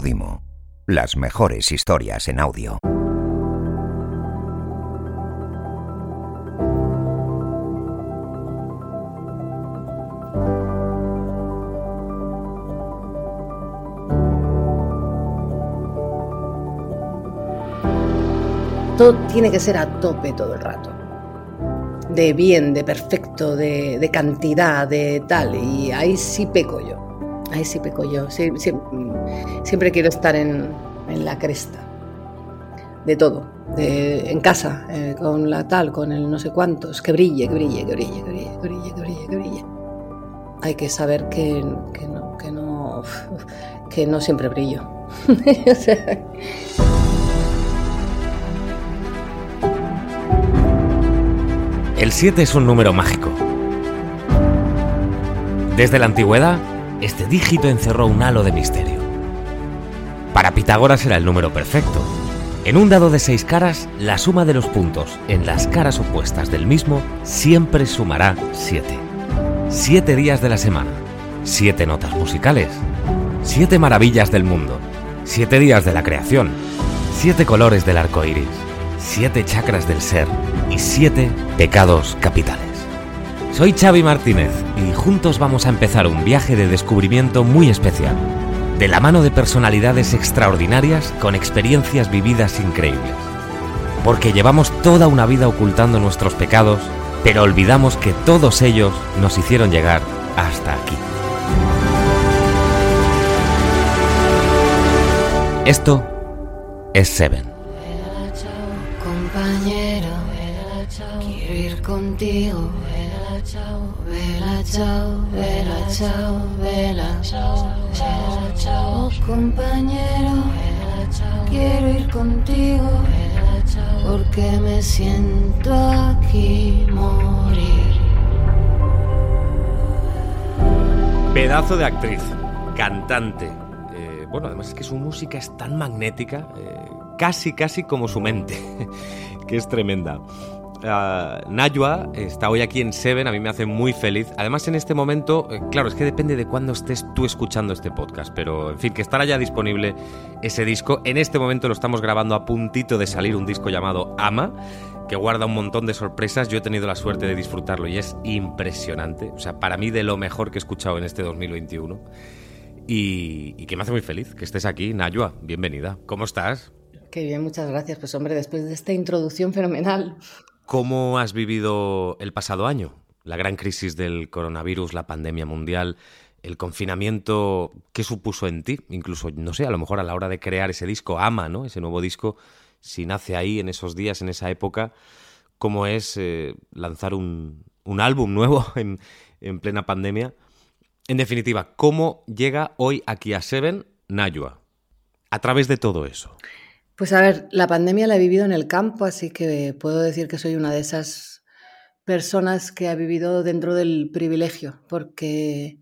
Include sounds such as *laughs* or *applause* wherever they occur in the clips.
Podimo. Las mejores historias en audio. Todo tiene que ser a tope todo el rato. De bien, de perfecto, de, de cantidad, de tal. Y ahí sí peco yo. Ahí sí peco yo. Sí- sí- siempre quiero estar en, en la cresta. De todo. En casa, eh, con la tal, con el no sé cuántos. Que brille, que brille, que brille, que brille, que brille, que brille, que brille. Hay que saber que, que no, que no, que no siempre brillo. *laughs* El 7 es un número mágico. Desde la antigüedad, este dígito encerró un halo de misterio. Para Pitágoras era el número perfecto. En un dado de seis caras, la suma de los puntos en las caras opuestas del mismo siempre sumará 7. Siete días de la semana, siete notas musicales, siete maravillas del mundo, siete días de la creación, siete colores del arco iris, siete chakras del ser y siete pecados capitales. Soy Xavi Martínez y juntos vamos a empezar un viaje de descubrimiento muy especial, de la mano de personalidades extraordinarias con experiencias vividas increíbles. Porque llevamos toda una vida ocultando nuestros pecados, pero olvidamos que todos ellos nos hicieron llegar hasta aquí. Esto es Seven. Quiero ir contigo. Vela, chao, vela, chao, vela, chao, chao, chao, compañero. Vela, chao, quiero ir contigo. Vela, chao, porque me siento aquí morir. Pedazo de actriz, cantante. Eh, bueno, además es que su música es tan magnética, eh, casi, casi como su mente, *laughs* que es tremenda. Ah, Najwa está hoy aquí en Seven, a mí me hace muy feliz. Además, en este momento, eh, claro, es que depende de cuándo estés tú escuchando este podcast, pero en fin, que estará ya disponible ese disco. En este momento lo estamos grabando a puntito de salir un disco llamado Ama, que guarda un montón de sorpresas. Yo he tenido la suerte de disfrutarlo y es impresionante. O sea, para mí de lo mejor que he escuchado en este 2021. Y, y que me hace muy feliz que estés aquí, Najwa. Bienvenida. ¿Cómo estás? Qué bien, muchas gracias. Pues hombre, después de esta introducción fenomenal. ¿Cómo has vivido el pasado año? La gran crisis del coronavirus, la pandemia mundial, el confinamiento, ¿qué supuso en ti? Incluso, no sé, a lo mejor a la hora de crear ese disco, Ama, ¿no? Ese nuevo disco, si nace ahí, en esos días, en esa época, ¿cómo es eh, lanzar un, un álbum nuevo *laughs* en, en plena pandemia? En definitiva, ¿cómo llega hoy aquí a Seven Najwa? A través de todo eso. Pues a ver, la pandemia la he vivido en el campo, así que puedo decir que soy una de esas personas que ha vivido dentro del privilegio, porque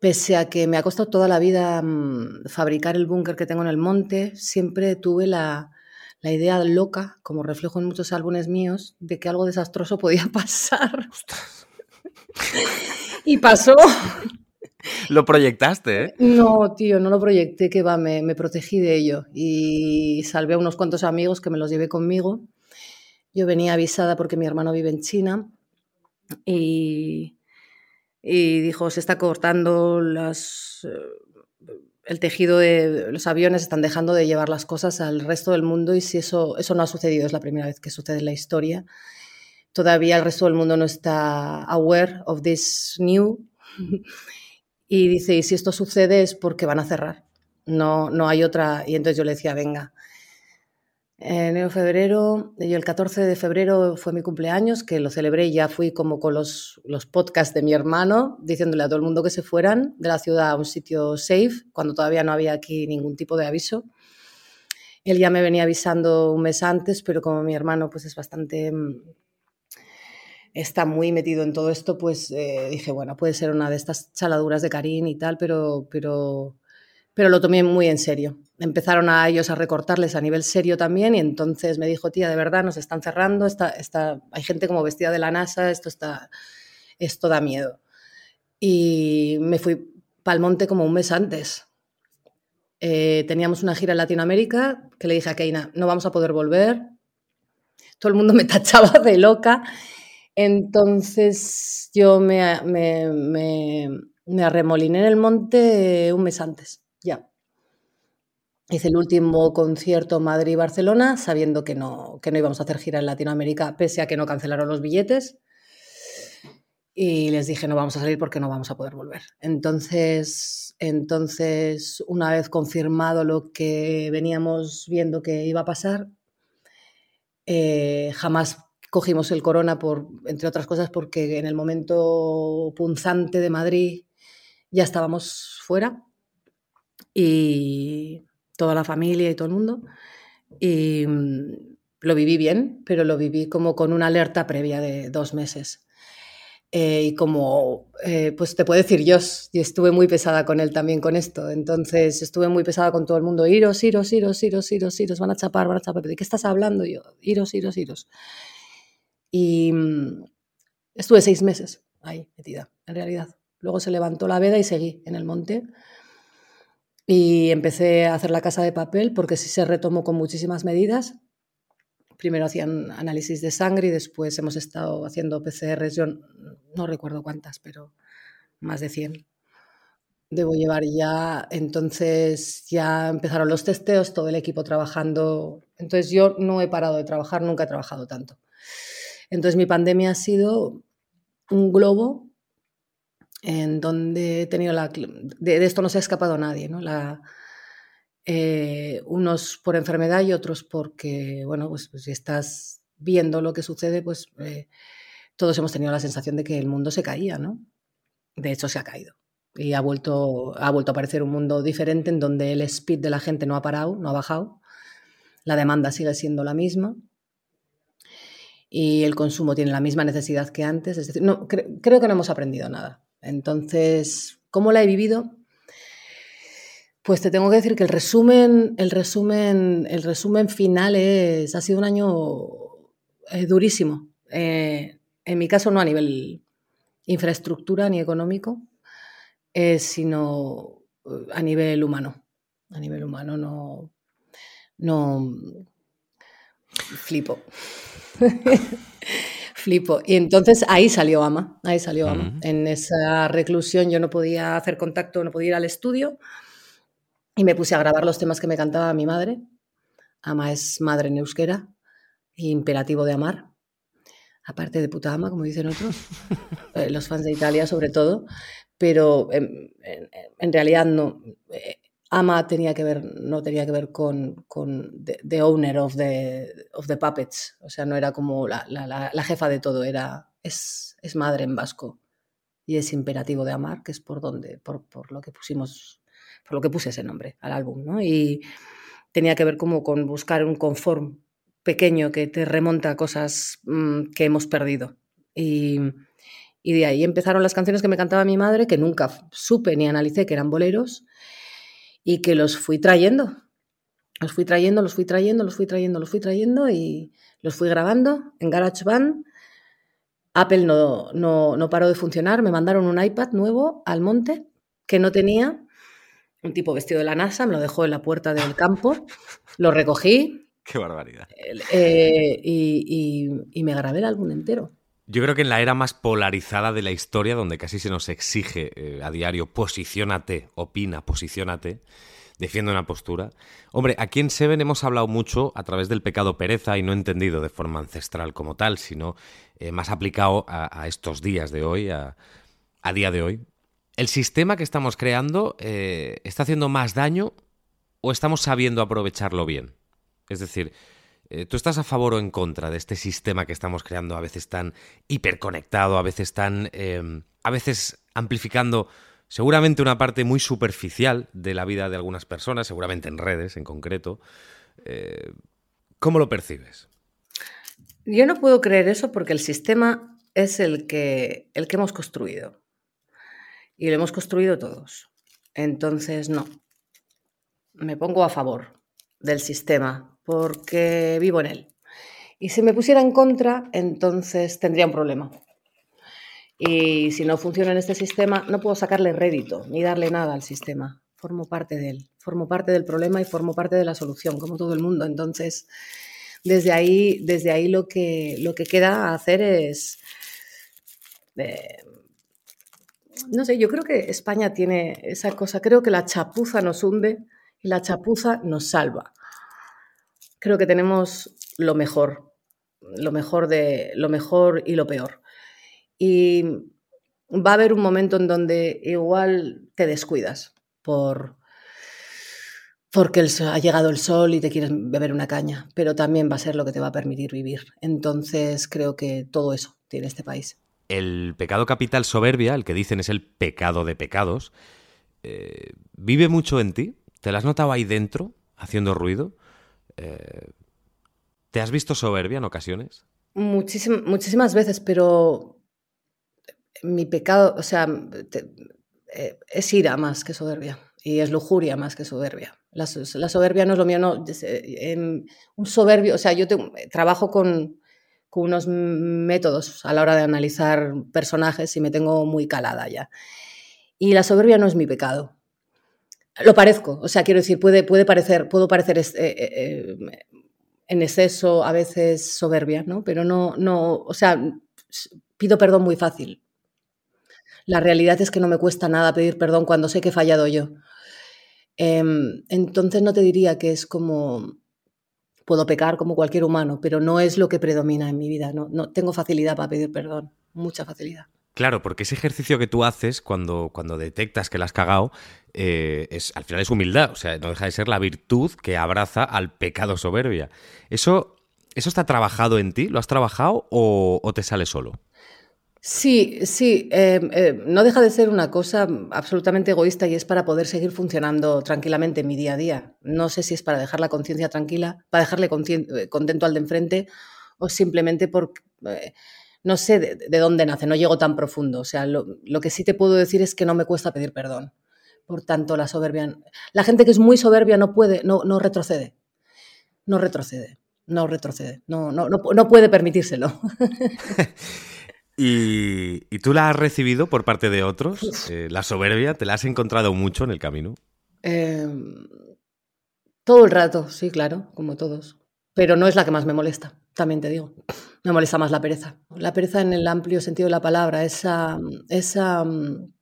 pese a que me ha costado toda la vida mm, fabricar el búnker que tengo en el monte, siempre tuve la, la idea loca, como reflejo en muchos álbumes míos, de que algo desastroso podía *laughs* pasar. y pasó. *laughs* Lo proyectaste, ¿eh? No, tío, no lo proyecté, que va, me, me protegí de ello y salvé a unos cuantos amigos que me los llevé conmigo. Yo venía avisada porque mi hermano vive en China y, y dijo, se está cortando las, eh, el tejido de los aviones, están dejando de llevar las cosas al resto del mundo y si eso, eso no ha sucedido, es la primera vez que sucede en la historia. Todavía el resto del mundo no está aware of this new y dice, y si esto sucede es porque van a cerrar. No, no hay otra. Y entonces yo le decía, venga. Enero, febrero, y el 14 de febrero fue mi cumpleaños, que lo celebré y ya fui como con los, los podcasts de mi hermano, diciéndole a todo el mundo que se fueran de la ciudad a un sitio safe, cuando todavía no había aquí ningún tipo de aviso. Él ya me venía avisando un mes antes, pero como mi hermano pues es bastante mm, está muy metido en todo esto, pues eh, dije, bueno, puede ser una de estas chaladuras de Karim y tal, pero, pero, pero lo tomé muy en serio. Empezaron a ellos a recortarles a nivel serio también y entonces me dijo, tía, de verdad, nos están cerrando, está, está, hay gente como vestida de la NASA, esto, está, esto da miedo. Y me fui pa'l monte como un mes antes. Eh, teníamos una gira en Latinoamérica que le dije a Keina, no vamos a poder volver. Todo el mundo me *laughs* tachaba de loca. Entonces yo me, me, arremoliné en el monte un mes antes, ya. Hice el último concierto Madrid-Barcelona sabiendo que no, que no íbamos a hacer gira en Latinoamérica, pese a que no cancelaron los billetes. Y les dije, no vamos a salir porque no vamos a poder volver. Entonces, entonces una vez confirmado lo que veníamos viendo que iba a pasar, eh, jamás cogimos el corona, por, entre otras cosas, porque en el momento punzante de Madrid ya estábamos fuera. Y toda la familia y todo el mundo. Y mm, lo viví bien, pero lo viví como con una alerta previa de dos meses. Eh, y como, eh, pues te puedo decir yo, y estuve muy pesada con él también con esto. Entonces estuve muy pesada con todo el mundo. Iros, iros, iros, iros, iros, iros, van a chapar, van a chapar. ¿De qué estás hablando? yo, iros, iros, iros. Y mm, estuve seis meses ahí metida, en realidad. Luego se levantó la veda y seguí en el monte. Y empecé a hacer la casa de papel porque sí se retomó con muchísimas medidas. Primero hacían análisis de sangre y después hemos estado haciendo PCRs, yo no recuerdo cuántas, pero más de 100. Debo llevar ya, entonces ya empezaron los testeos, todo el equipo trabajando. Entonces yo no he parado de trabajar, nunca he trabajado tanto. Entonces mi pandemia ha sido un globo en donde he tenido la... De, esto no se ha escapado nadie, ¿no? Eh, unos por enfermedad y otros porque, bueno, pues, pues si estás viendo lo que sucede, pues eh, todos hemos tenido la sensación de que el mundo se caía, ¿no? De hecho, se ha caído. Y ha vuelto, ha vuelto a aparecer un mundo diferente en donde el speed de la gente no ha parado, no ha bajado. La demanda sigue siendo la misma y el consumo tiene la misma necesidad que antes. Es decir, no, creo que no hemos aprendido nada. Entonces, ¿cómo la he vivido? Pues te tengo que decir que el resumen, el resumen, el resumen final es, ha sido un año eh, durísimo. Eh, en mi caso no a nivel infraestructura ni económico, eh, sino a nivel humano. A nivel humano no, no flipo. *laughs* Flipo. Y entonces ahí salió Ama, ahí salió Ama. En esa reclusión yo no podía hacer contacto, no podía ir al estudio y me puse a grabar los temas que me cantaba mi madre. Ama es madre en euskera, imperativo de amar. Aparte de puta ama, como dicen otros, *laughs* eh, los fans de Italia sobre todo, pero en, en realidad no. Ama tenía que ver, no tenía que ver con, con the, owner of the, of the puppets, o sea, no era como la, la, la, jefa de todo, era, es, es, madre en vasco y es imperativo de amar, que es por donde, por, por, lo que pusimos, por lo que puse ese nombre al álbum, ¿no? Y tenía que ver como con buscar un conform pequeño que te remonta a cosas mmm, que hemos perdido. Y, y de ahí empezaron las canciones que me cantaba mi madre, que nunca supe ni analicé que eran boleros y que los fui trayendo. Los fui trayendo, los fui trayendo, los fui trayendo, los fui trayendo y los fui grabando en GarageBand. Apple no, no, no paró de funcionar, me mandaron un iPad nuevo al monte que no tenía. Un tipo vestido de la NASA me lo dejó en la puerta del campo, lo recogí. *laughs* Qué barbaridad. Eh, y, y, y me grabé el álbum entero. Yo creo que en la era más polarizada de la historia, donde casi se nos exige eh, a diario posiciónate, opina, posiciónate, defiende una postura. Hombre, aquí en Seven hemos hablado mucho a través del pecado pereza y no entendido de forma ancestral como tal, sino eh, más aplicado a, estos días de hoy, a, día de hoy. ¿El sistema que estamos creando eh, está haciendo más daño o estamos sabiendo aprovecharlo bien? Es decir, ¿Tú estás a favor o en contra de este sistema que estamos creando, a veces tan hiperconectado, a veces tan. Em, a veces amplificando seguramente una parte muy superficial de la vida de algunas personas, seguramente en redes en concreto? Eh, ¿Cómo lo percibes? Yo no puedo creer eso porque el sistema es el que, el que hemos construido. Y lo hemos construido todos. Entonces, no. Me pongo a favor del sistema porque vivo en él. Y si me pusiera en contra, entonces tendría un problema. Y si no funciona en este sistema, no puedo sacarle rédito ni darle nada al sistema. formo parte de él, formo parte del problema y formo parte de la solución, como todo el mundo. Entonces, desde ahí, desde ahí lo, que, lo que queda hacer es... Eh, no sé, yo creo que España tiene esa cosa, creo que la chapuza nos hunde y la chapuza nos salva. Creo que tenemos lo mejor, lo mejor de lo mejor y lo peor. Y va a haber un momento en donde igual te descuidas por porque ha llegado el sol y te quieres beber una caña, pero también va a ser lo que te va a permitir vivir. Entonces creo que todo eso tiene este país. El pecado capital soberbia, el que dicen es el pecado de pecados, eh, ¿vive mucho en ti? ¿Te las has notado ahí dentro, haciendo ruido? Eh, ¿Te has visto soberbia en ocasiones? muchísimas veces, pero mi pecado, o sea, eh, es ira más que soberbia y es lujuria más que soberbia. La, soberbia no es lo mío, no. un soberbio, o sea, yo trabajo con, unos métodos a la hora de analizar personajes y me tengo muy calada ya. Y la soberbia no es mi pecado. Lo parezco, o sea, quiero decir, puede, puede parecer, puedo parecer eh, eh, en exceso, a veces soberbia, ¿no? Pero no, no, o sea, pido perdón muy fácil. La realidad es que no me cuesta nada pedir perdón cuando sé que he fallado yo. Em, entonces no te diría que es como puedo pecar como cualquier humano, pero no es lo que predomina en mi vida. No, no tengo facilidad para pedir perdón, mucha facilidad. Claro, porque ese ejercicio que tú haces cuando, cuando detectas que la has cagado, eh, es, al final es humildad, o sea, no deja de ser la virtud que abraza al pecado soberbia. ¿Eso, eso está trabajado en ti? ¿Lo has trabajado o, te sale solo? Sí, sí, em, eh, no deja de ser una cosa absolutamente egoísta y es para poder seguir funcionando tranquilamente en mi día a día. No sé si es para dejar la conciencia tranquila, para dejarle eh, contento al de enfrente o simplemente porque no sé de, dónde nace, no llego tan profundo. O sea, lo, que sí te puedo decir es que no me cuesta pedir perdón. Por tanto, la soberbia. La gente que es muy soberbia no puede, no, no retrocede. No retrocede. No retrocede. No, no, no, puede permitírselo. *laughs* ¿Y, tú la has recibido por parte de otros? Eh, ¿La soberbia te la has encontrado mucho en el camino? Em, todo el rato, sí, claro, como todos. Pero no es la que más me molesta, también te digo. Me molesta más la pereza. La pereza en el amplio sentido de la palabra, esa, esa mm,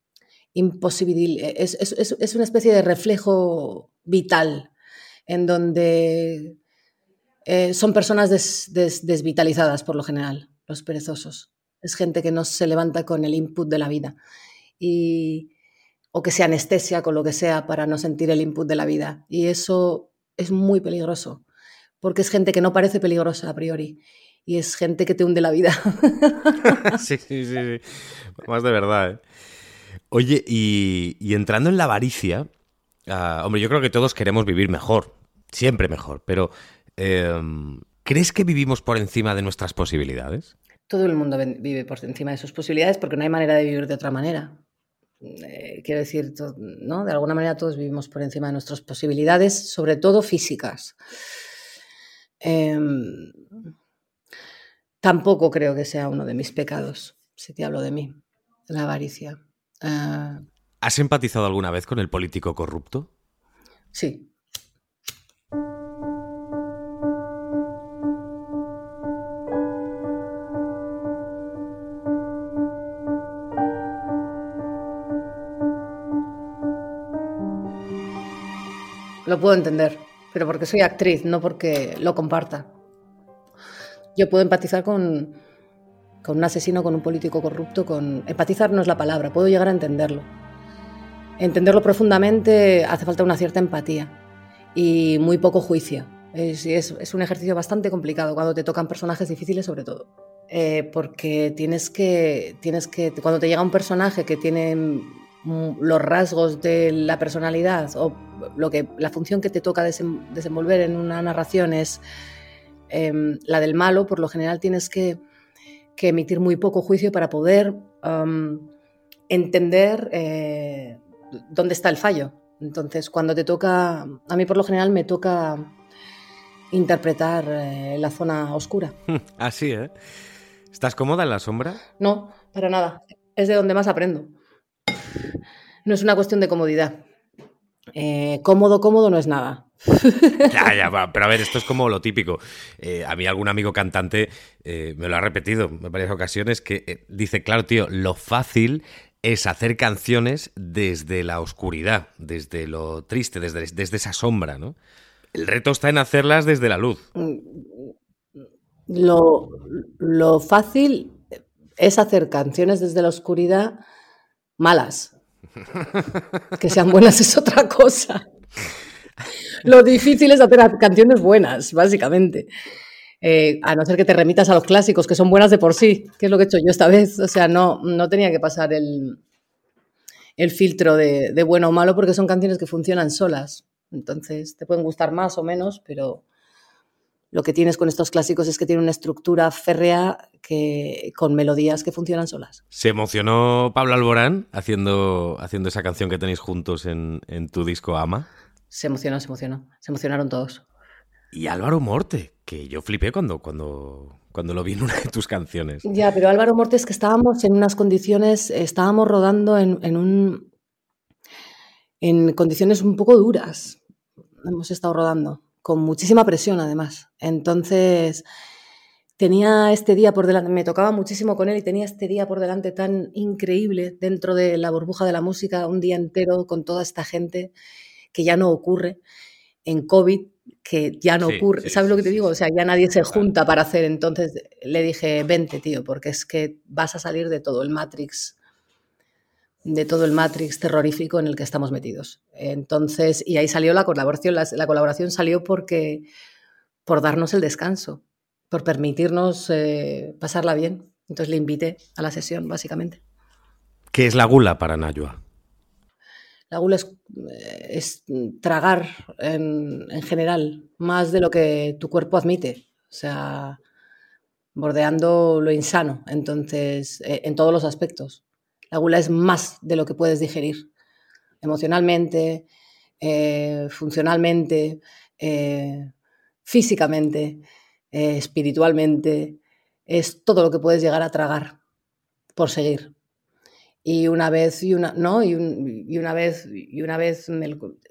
imposibilidad, es, es, una especie de reflejo vital en donde eh, son personas desvitalizadas por lo general, los perezosos. Es gente que no se levanta con el input de la vida y, o que se anestesia con lo que sea para no sentir el input de la vida. Y eso es muy peligroso, porque es gente que no parece peligrosa a priori y es gente que te hunde la vida. *laughs* sí, sí, sí, Más de verdad, ¿eh? Oye, y, entrando en la avaricia, ah, hombre, yo creo que todos queremos vivir mejor, siempre mejor, pero em, ¿crees que vivimos por encima de nuestras posibilidades? Todo el mundo vive por encima de sus posibilidades porque no hay manera de vivir de otra manera. Eh, quiero decir, ¿no? De alguna manera todos vivimos por encima de nuestras posibilidades, sobre todo físicas. Eh, Tampoco creo que sea uno de mis pecados, si te hablo de mí, la avaricia. Ah, ¿Has empatizado alguna vez con el político corrupto? Sí. Lo puedo entender, pero porque soy actriz, no porque lo comparta. Yo puedo empatizar con, con un asesino, con un político corrupto, con... Empatizar no es la palabra, puedo llegar a entenderlo. Entenderlo profundamente hace falta una cierta empatía y muy poco juicio. Es, un ejercicio bastante complicado cuando te tocan personajes difíciles sobre todo. Eh, porque tienes que, tienes que, cuando te llega un personaje que tiene los rasgos de la personalidad o lo que, la función que te toca desenvolver en una narración es Em, la del malo, por lo general tienes que, emitir muy poco juicio para poder entender eh, dónde está el fallo. Entonces, cuando te toca, a mí por lo general me toca interpretar eh, la zona oscura. *laughs* Así, ¿eh? ¿Estás cómoda en la sombra? No, para nada. Es de donde más aprendo. No es una cuestión de comodidad. Eh, cómodo, cómodo no es nada. *laughs* Ya, ya, pero a ver, esto es como lo típico. Eh, a mí algún amigo cantante eh, me lo ha repetido en varias ocasiones que dice, claro, tío, lo fácil es hacer canciones desde la oscuridad, desde lo triste, desde, desde esa sombra, ¿no? El reto está en hacerlas desde la luz. Lo, lo fácil es hacer canciones desde la oscuridad malas. Que sean buenas es otra cosa. Lo difícil es hacer canciones buenas, básicamente. Eh, a no ser que te remitas a los clásicos, que son buenas de por sí, que es lo que he hecho yo esta vez. O sea, no, no tenía que pasar el, el filtro de, de bueno o malo porque son canciones que funcionan solas. Entonces, te pueden gustar más o menos, pero lo que tienes con estos clásicos es que tienen una estructura férrea que, con melodías que funcionan solas. ¿Se emocionó Pablo Alborán haciendo, haciendo esa canción que tenéis juntos en, en tu disco Ama? Se emocionó, se emocionó. Se emocionaron todos. Y Álvaro Morte, que yo flipé cuando, cuando, cuando lo vi en una de tus canciones. Ya, pero Álvaro Morte es que estábamos en unas condiciones, estábamos rodando en, en un en condiciones un poco duras. Hemos estado rodando, con muchísima presión además. Entonces, tenía este día por delante, me tocaba muchísimo con él y tenía este día por delante tan increíble dentro de la burbuja de la música, un día entero con toda esta gente que ya no ocurre en COVID, que ya no Sí, ocurre. sí, ¿Sabes lo que te digo? O sea, ya nadie se junta para hacer. Entonces le dije, vente, tío, porque es que vas a salir de todo el Matrix, de todo el Matrix terrorífico en el que estamos metidos. Entonces, y ahí salió la colaboración. La, la colaboración salió porque, por darnos el descanso, por permitirnos eh, pasarla bien. Entonces le invité a la sesión, básicamente. ¿Qué es la gula para Nayua? La gula es, eh, es tragar en, en general, más de lo que tu cuerpo admite. O sea, bordeando lo insano. Entonces, eh, en todos los aspectos. La gula es más de lo que puedes digerir. Emocionalmente, eh, funcionalmente, eh, físicamente, eh, espiritualmente. Es todo lo que puedes llegar a tragar por seguir. Y una vez, y una, ¿no? y, un- y una vez, y una vez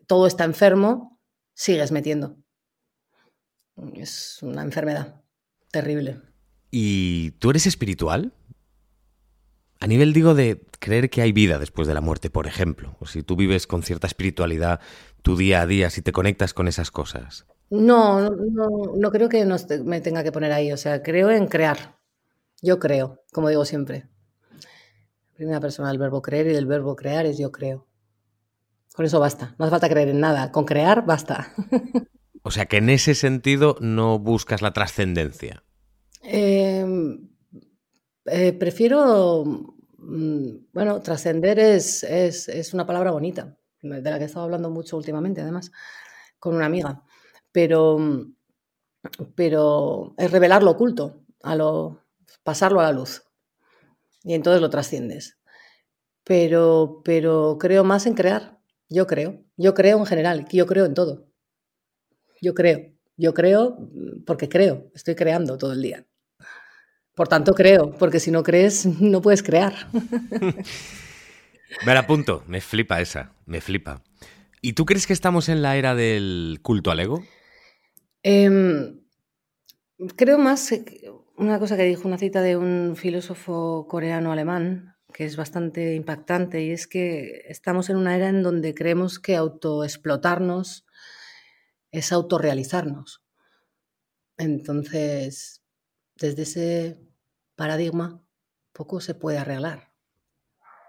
todo está enfermo, sigues metiendo. Es una enfermedad terrible. ¿Y tú eres espiritual? A nivel, digo, de creer que hay vida después de la muerte, por ejemplo. O si tú vives con cierta espiritualidad tu día a día, si te conectas con esas cosas. No, no, no, no creo que te- me tenga que poner ahí. O sea, creo en crear. Yo creo, como digo siempre. Primera persona del verbo creer y del verbo crear es yo creo. Con eso basta. No hace falta creer en nada. Con crear basta. *laughs* O sea que en ese sentido no buscas la trascendencia. Eh, eh, prefiero, bueno, trascender es, es, es una palabra bonita, de la que he estado hablando mucho últimamente, además, con una amiga, pero, mm, pero es revelar lo oculto, a lo, pasarlo a la luz, y entonces lo trasciendes. Pero, pero creo más en crear, yo creo, yo creo en general, yo creo en todo, yo creo, yo creo mm, porque creo, estoy creando todo el día. Por tanto, creo, porque si no crees, *laughs* no puedes crear. *laughs* Me la apunto, me flipa esa, me flipa. ¿Y tú crees que estamos en la era del culto al ego? Em, creo más una cosa que dijo una cita de un filósofo coreano-alemán que es bastante impactante y es que estamos en una era en donde creemos que autoexplotarnos es autorrealizarnos. Entonces, desde ese paradigma, poco se puede arreglar.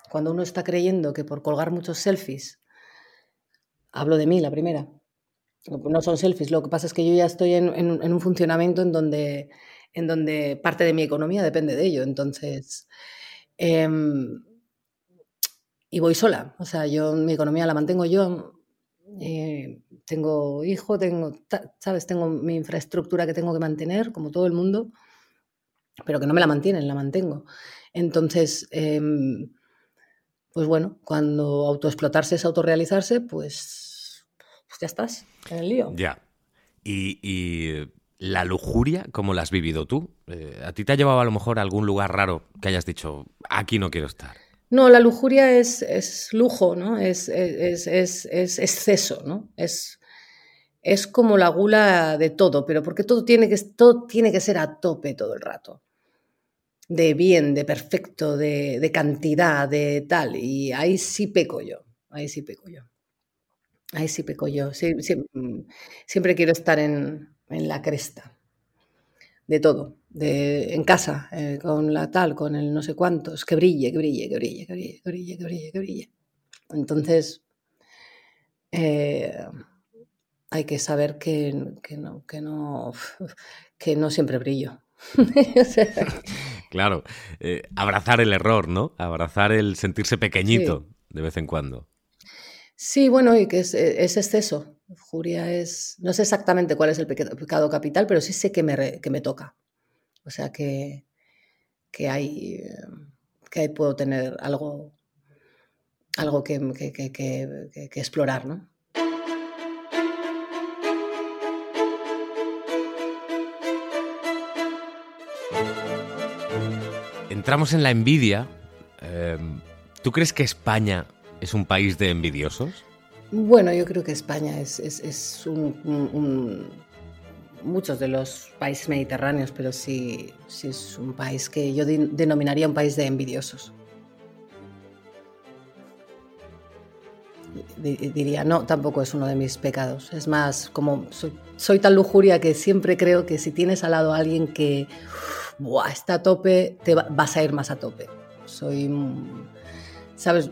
Cuando uno está creyendo que por colgar muchos selfies, hablo de mí la primera, no son selfies, lo que pasa es que yo ya estoy en, un funcionamiento en donde, en donde parte de mi economía depende de ello. Entonces, em, y voy sola, o sea, yo mi economía la mantengo yo, eh, tengo hijo, tengo, ¿sabes? Tengo mi infraestructura que tengo que mantener, como todo el mundo, pero que no me la mantienen, la mantengo. Entonces, em, pues bueno, cuando autoexplotarse es autorrealizarse, pues, pues ya estás en el lío. Ya. Y, y la lujuria, ¿cómo la has vivido tú? Eh, ¿A ti te ha llevado a lo mejor a algún lugar raro que hayas dicho, aquí no quiero estar? No, la lujuria es, es lujo, ¿no? Es, es, es, es exceso, ¿no? Es, es como la gula de todo, pero porque todo tiene, que, todo tiene que ser a tope todo el rato. De bien, de perfecto, de, de cantidad, de tal. Y ahí sí peco yo, ahí sí peco yo. Ahí sí peco yo. Mm, siempre quiero estar en, en la cresta de todo de, en casa, eh, con la tal, con el no sé cuántos, que brille, que brille, que brille, que brille, que brille, que brille, que brille. Entonces, eh, hay que saber que, que, no, que, no, *laughs* que no siempre brillo. *laughs* claro, eh, abrazar el error, ¿no? Abrazar el sentirse pequeñito de vez en cuando. Sí, bueno, y que es, es, exceso. Furia es. No sé exactamente cuál es el pecado capital, pero sí sé que me, que me toca. O sea que, que, ahí, que ahí puedo tener algo, algo que, que, que explorar, ¿no? Entramos en la envidia. Em, ¿Tú crees que España es un país de envidiosos? Bueno, yo creo que España es, un, muchos de los países mediterráneos, pero sí es un país que yo denominaría un país de envidiosos. diría, no, tampoco es uno de mis pecados. Es más, como soy, tan lujuria que siempre creo que si tienes al lado a alguien que está a tope, te vas a ir más a tope. Soy, ¿sabes?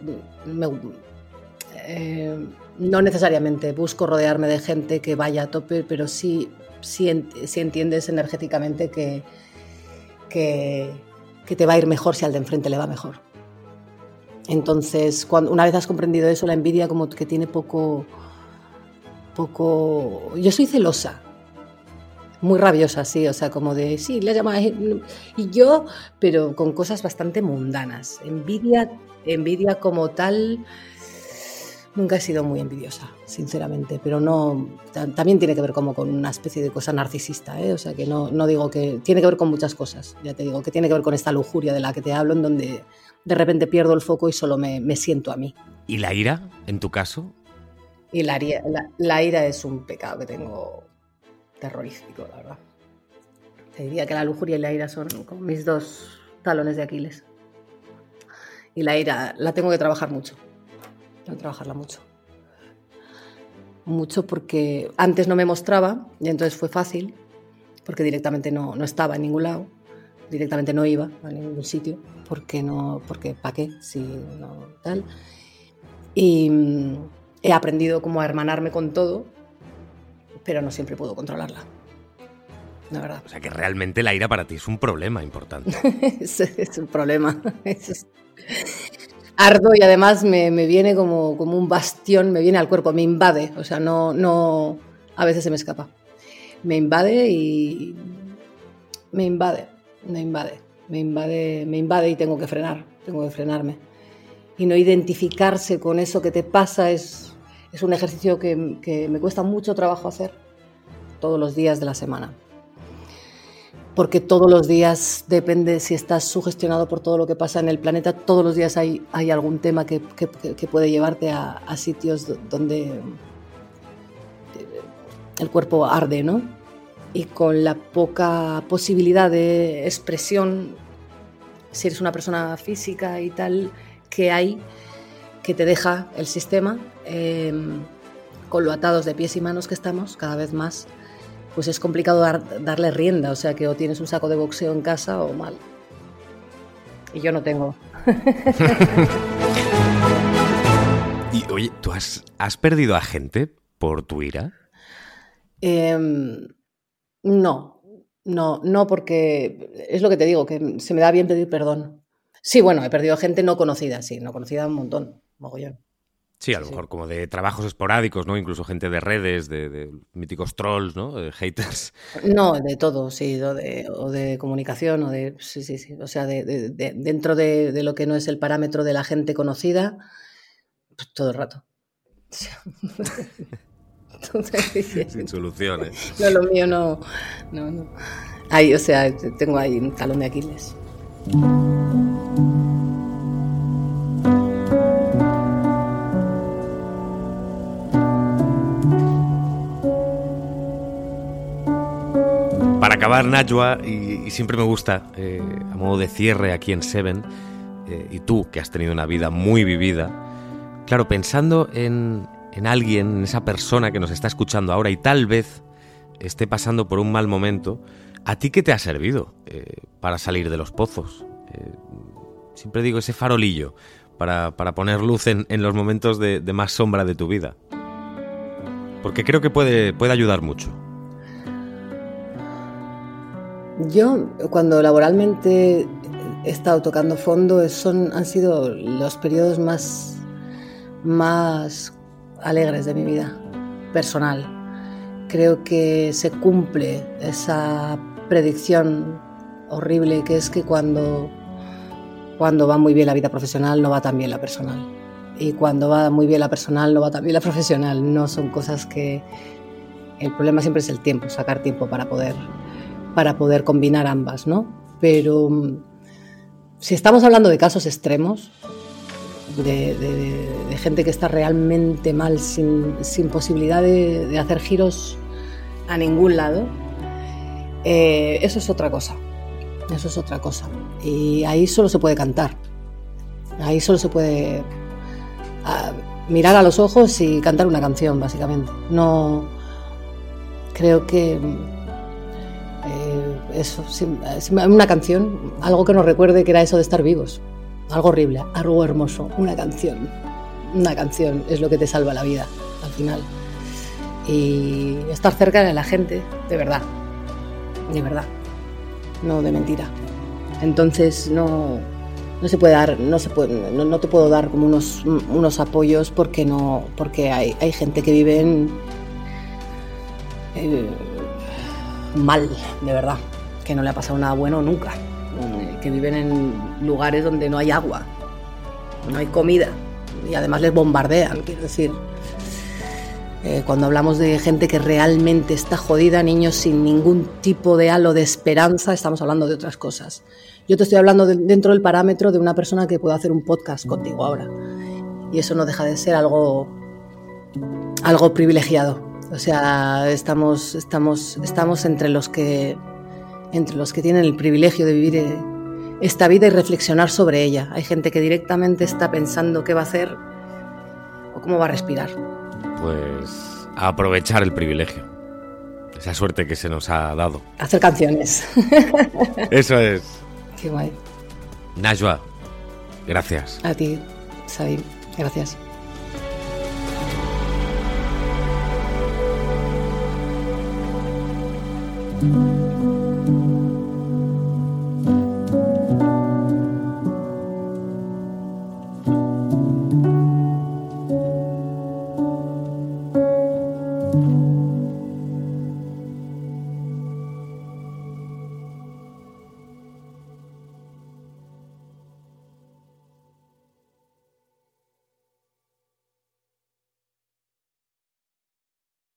Eh, no necesariamente busco rodearme de gente que vaya a tope, pero sí si, entiendes energéticamente que, que, te va a ir mejor si al de enfrente le va mejor. Entonces, cuando, una vez has comprendido eso, la envidia como que tiene poco, poco... Yo soy celosa, muy rabiosa, sí, o sea, como de, sí, le llamas... Y yo, pero con cosas bastante mundanas. Envidia, envidia como tal Nunca he sido muy envidiosa, sinceramente, pero no también tiene que ver como con una especie de cosa narcisista, ¿eh? o sea que no, no digo que tiene que ver con muchas cosas, ya te digo, que tiene que ver con esta lujuria de la que te hablo, en donde de repente pierdo el foco y solo me, me siento a mí. ¿Y la ira, en tu caso? Y la, la, ira es un pecado que tengo terrorífico, la verdad. Te diría que la lujuria y la ira son mis dos talones de Aquiles. Y la ira la tengo que trabajar mucho. Tengo que trabajarla mucho. Mucho porque antes no me mostraba y entonces fue fácil, porque directamente no, no estaba en ningún lado, directamente no iba a ningún sitio, porque no, porque ¿para qué? Si no tal. Y mm, he aprendido como a hermanarme con todo, pero no siempre puedo controlarla. La verdad. O sea que realmente la ira para ti es un problema importante. *laughs* es, es, un problema. Es, ardo y además me, viene como, como, un bastión, me viene al cuerpo, me invade, o sea, no, no, a veces se me escapa. Me invade y me invade, me invade, me invade, me invade y tengo que frenar, tengo que frenarme. Y no identificarse con eso que te pasa es, es un ejercicio que, me cuesta mucho trabajo hacer todos los días de la semana porque todos los días depende si estás sugestionado por todo lo que pasa en el planeta, todos los días hay, algún tema que, puede llevarte a, a, sitios donde el cuerpo arde, ¿no? Y con la poca posibilidad de expresión, si eres una persona física y tal, que hay, que te deja el sistema, eh, con lo atados de pies y manos que estamos cada vez más, pues es complicado darle rienda, o sea que o tienes un saco de boxeo en casa o mal. Y yo no tengo. *laughs* y oye, ¿tú has, perdido a gente por tu ira? Em, no, no, no, porque es lo que te digo, que se me da bien pedir perdón. Sí, bueno, he perdido gente no conocida, sí, no conocida un montón, mogollón. Sí, a lo mejor como de trabajos esporádicos, ¿no? Incluso gente de redes, de, míticos trolls, ¿no? De haters. No, de todo, sí, o de, o de comunicación, o de. Sí, sí, sí. O sea, de, dentro de, lo que no es el parámetro de la gente conocida, pues, todo el rato. *laughs* Sin soluciones. No, lo mío no. No, no. Ahí, o sea, tengo ahí un talón de Aquiles. Acabar, Najwa, y, siempre me gusta, eh, a modo de cierre aquí en Seven, eh, y tú, que has tenido una vida muy vivida, claro, pensando en, en alguien, en esa persona que nos está escuchando ahora y tal vez esté pasando por un mal momento, ¿a ti qué te ha servido eh, para salir de los pozos? siempre digo ese farolillo para, poner luz en, los momentos de, de, más sombra de tu vida. Porque creo que puede, puede ayudar mucho. Yo, cuando laboralmente he estado tocando fondo, son, han sido los periodos más, más alegres de mi vida personal. Creo que se cumple esa predicción horrible que es que cuando, cuando va muy bien la vida profesional no va tan bien la personal. Y cuando va muy bien la personal no va tan bien la profesional. No son cosas que... El problema siempre es el tiempo, sacar tiempo para poder para poder combinar ambas, ¿no? Pero mm, si estamos hablando de casos extremos, de, gente que está realmente mal, sin, posibilidad de, hacer giros a ningún lado, eh, eso es otra cosa. Eso es otra cosa. Y ahí solo se puede cantar. Ahí solo se puede ah, mirar a los ojos y cantar una canción, básicamente. No creo que eso, una canción, algo que nos recuerde que era eso de estar vivos. Algo horrible, algo hermoso, una canción. Una canción es lo que te salva la vida al final. Y estar cerca de la gente, de verdad. De verdad. No de mentira. Entonces no, no se puede dar, no se puede, no, te puedo dar como unos, unos apoyos porque no, porque hay, hay gente que vive en, mal, de verdad que no le ha pasado nada bueno nunca, eh, que viven en lugares donde no hay agua, no hay comida y además les bombardean, quiero decir. Eh, cuando hablamos de gente que realmente está jodida, niños sin ningún tipo de halo de esperanza, estamos hablando de otras cosas. Yo te estoy hablando dentro del parámetro de una persona que puede hacer un podcast contigo ahora. Y eso no deja de ser algo, algo privilegiado. O sea, estamos, estamos, estamos entre los que entre los que tienen el privilegio de vivir eh, esta vida y reflexionar sobre ella. Hay gente que directamente está pensando qué va a hacer o cómo va a respirar. Pues a aprovechar el privilegio. Esa suerte que se nos ha dado. Hacer canciones. *laughs* Eso es. Qué guay. Najwa, gracias. A ti, Sabine. Gracias.